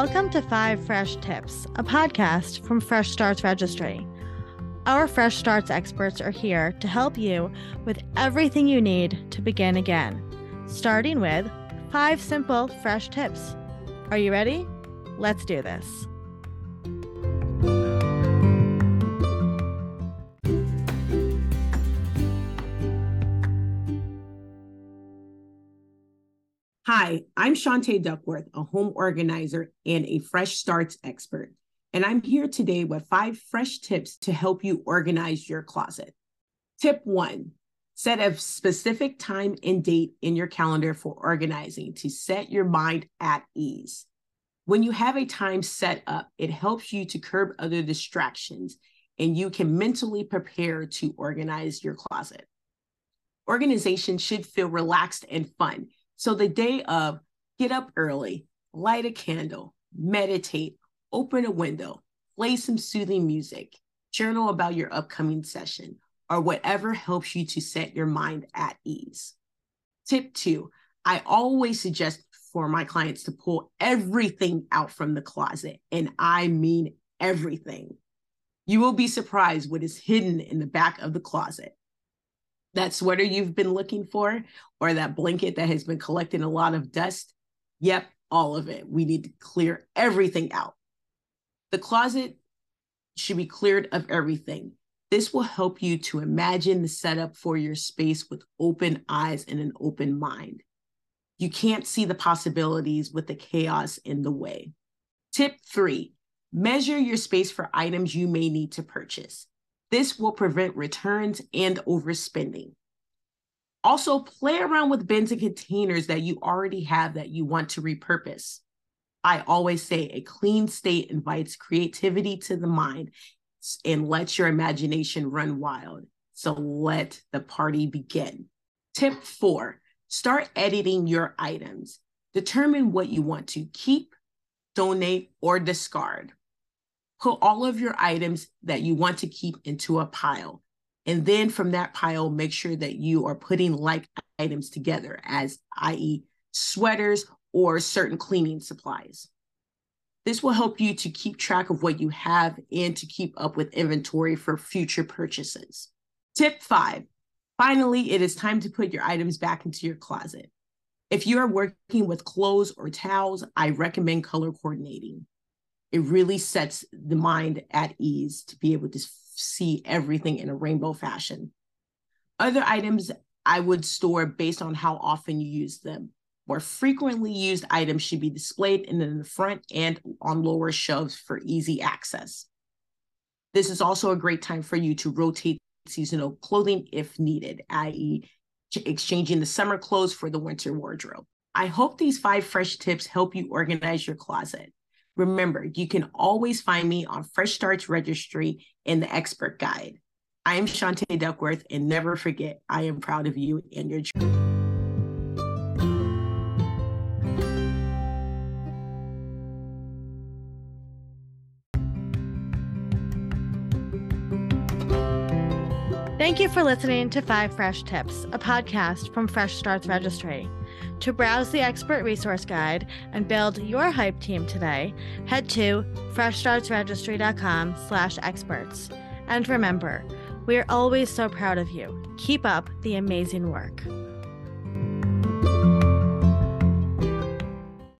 Welcome to Five Fresh Tips, a podcast from Fresh Starts Registry. Our Fresh Starts experts are here to help you with everything you need to begin again, starting with five simple fresh tips. Are you ready? Let's do this. Hi, I'm Shantae Duckworth, a home organizer and a Fresh Starts expert. And I'm here today with five fresh tips to help you organize your closet. Tip one set a specific time and date in your calendar for organizing to set your mind at ease. When you have a time set up, it helps you to curb other distractions and you can mentally prepare to organize your closet. Organization should feel relaxed and fun so the day of, get up early, light a candle, meditate, open a window, play some soothing music, journal about your upcoming session, or whatever helps you to set your mind at ease. Tip two, I always suggest for my clients to pull everything out from the closet, and I mean everything. You will be surprised what is hidden in the back of the closet that sweater you've been looking for or that blanket that has been collecting a lot of dust. Yep, all of it. We need to clear everything out. The closet should be cleared of everything. This will help you to imagine the setup for your space with open eyes and an open mind. You can't see the possibilities with the chaos in the way. Tip three measure your space for items you may need to purchase. This will prevent returns and overspending. Also, play around with bins and containers that you already have that you want to repurpose. I always say a clean state invites creativity to the mind and lets your imagination run wild. So let the party begin. Tip four start editing your items. Determine what you want to keep, donate, or discard put all of your items that you want to keep into a pile. And then from that pile, make sure that you are putting like items together, as i.e., sweaters or certain cleaning supplies. This will help you to keep track of what you have and to keep up with inventory for future purchases. Tip five finally, it is time to put your items back into your closet. If you are working with clothes or towels, I recommend color coordinating it really sets the mind at ease to be able to see everything in a rainbow fashion. Other items I would store based on how often you use them. More frequently used items should be displayed in the front and on lower shelves for easy access. This is also a great time for you to rotate seasonal clothing if needed, i.e., exchanging the summer clothes for the winter wardrobe. I hope these five fresh tips help you organize your closet. Remember, you can always find me on Fresh Starts Registry in the Expert Guide. I am Shantae Duckworth, and never forget, I am proud of you and your journey. Thank you for listening to Five Fresh Tips, a podcast from Fresh Starts Registry. To browse the expert resource guide and build your hype team today, head to freshstartsregistry.com slash experts. And remember, we are always so proud of you. Keep up the amazing work.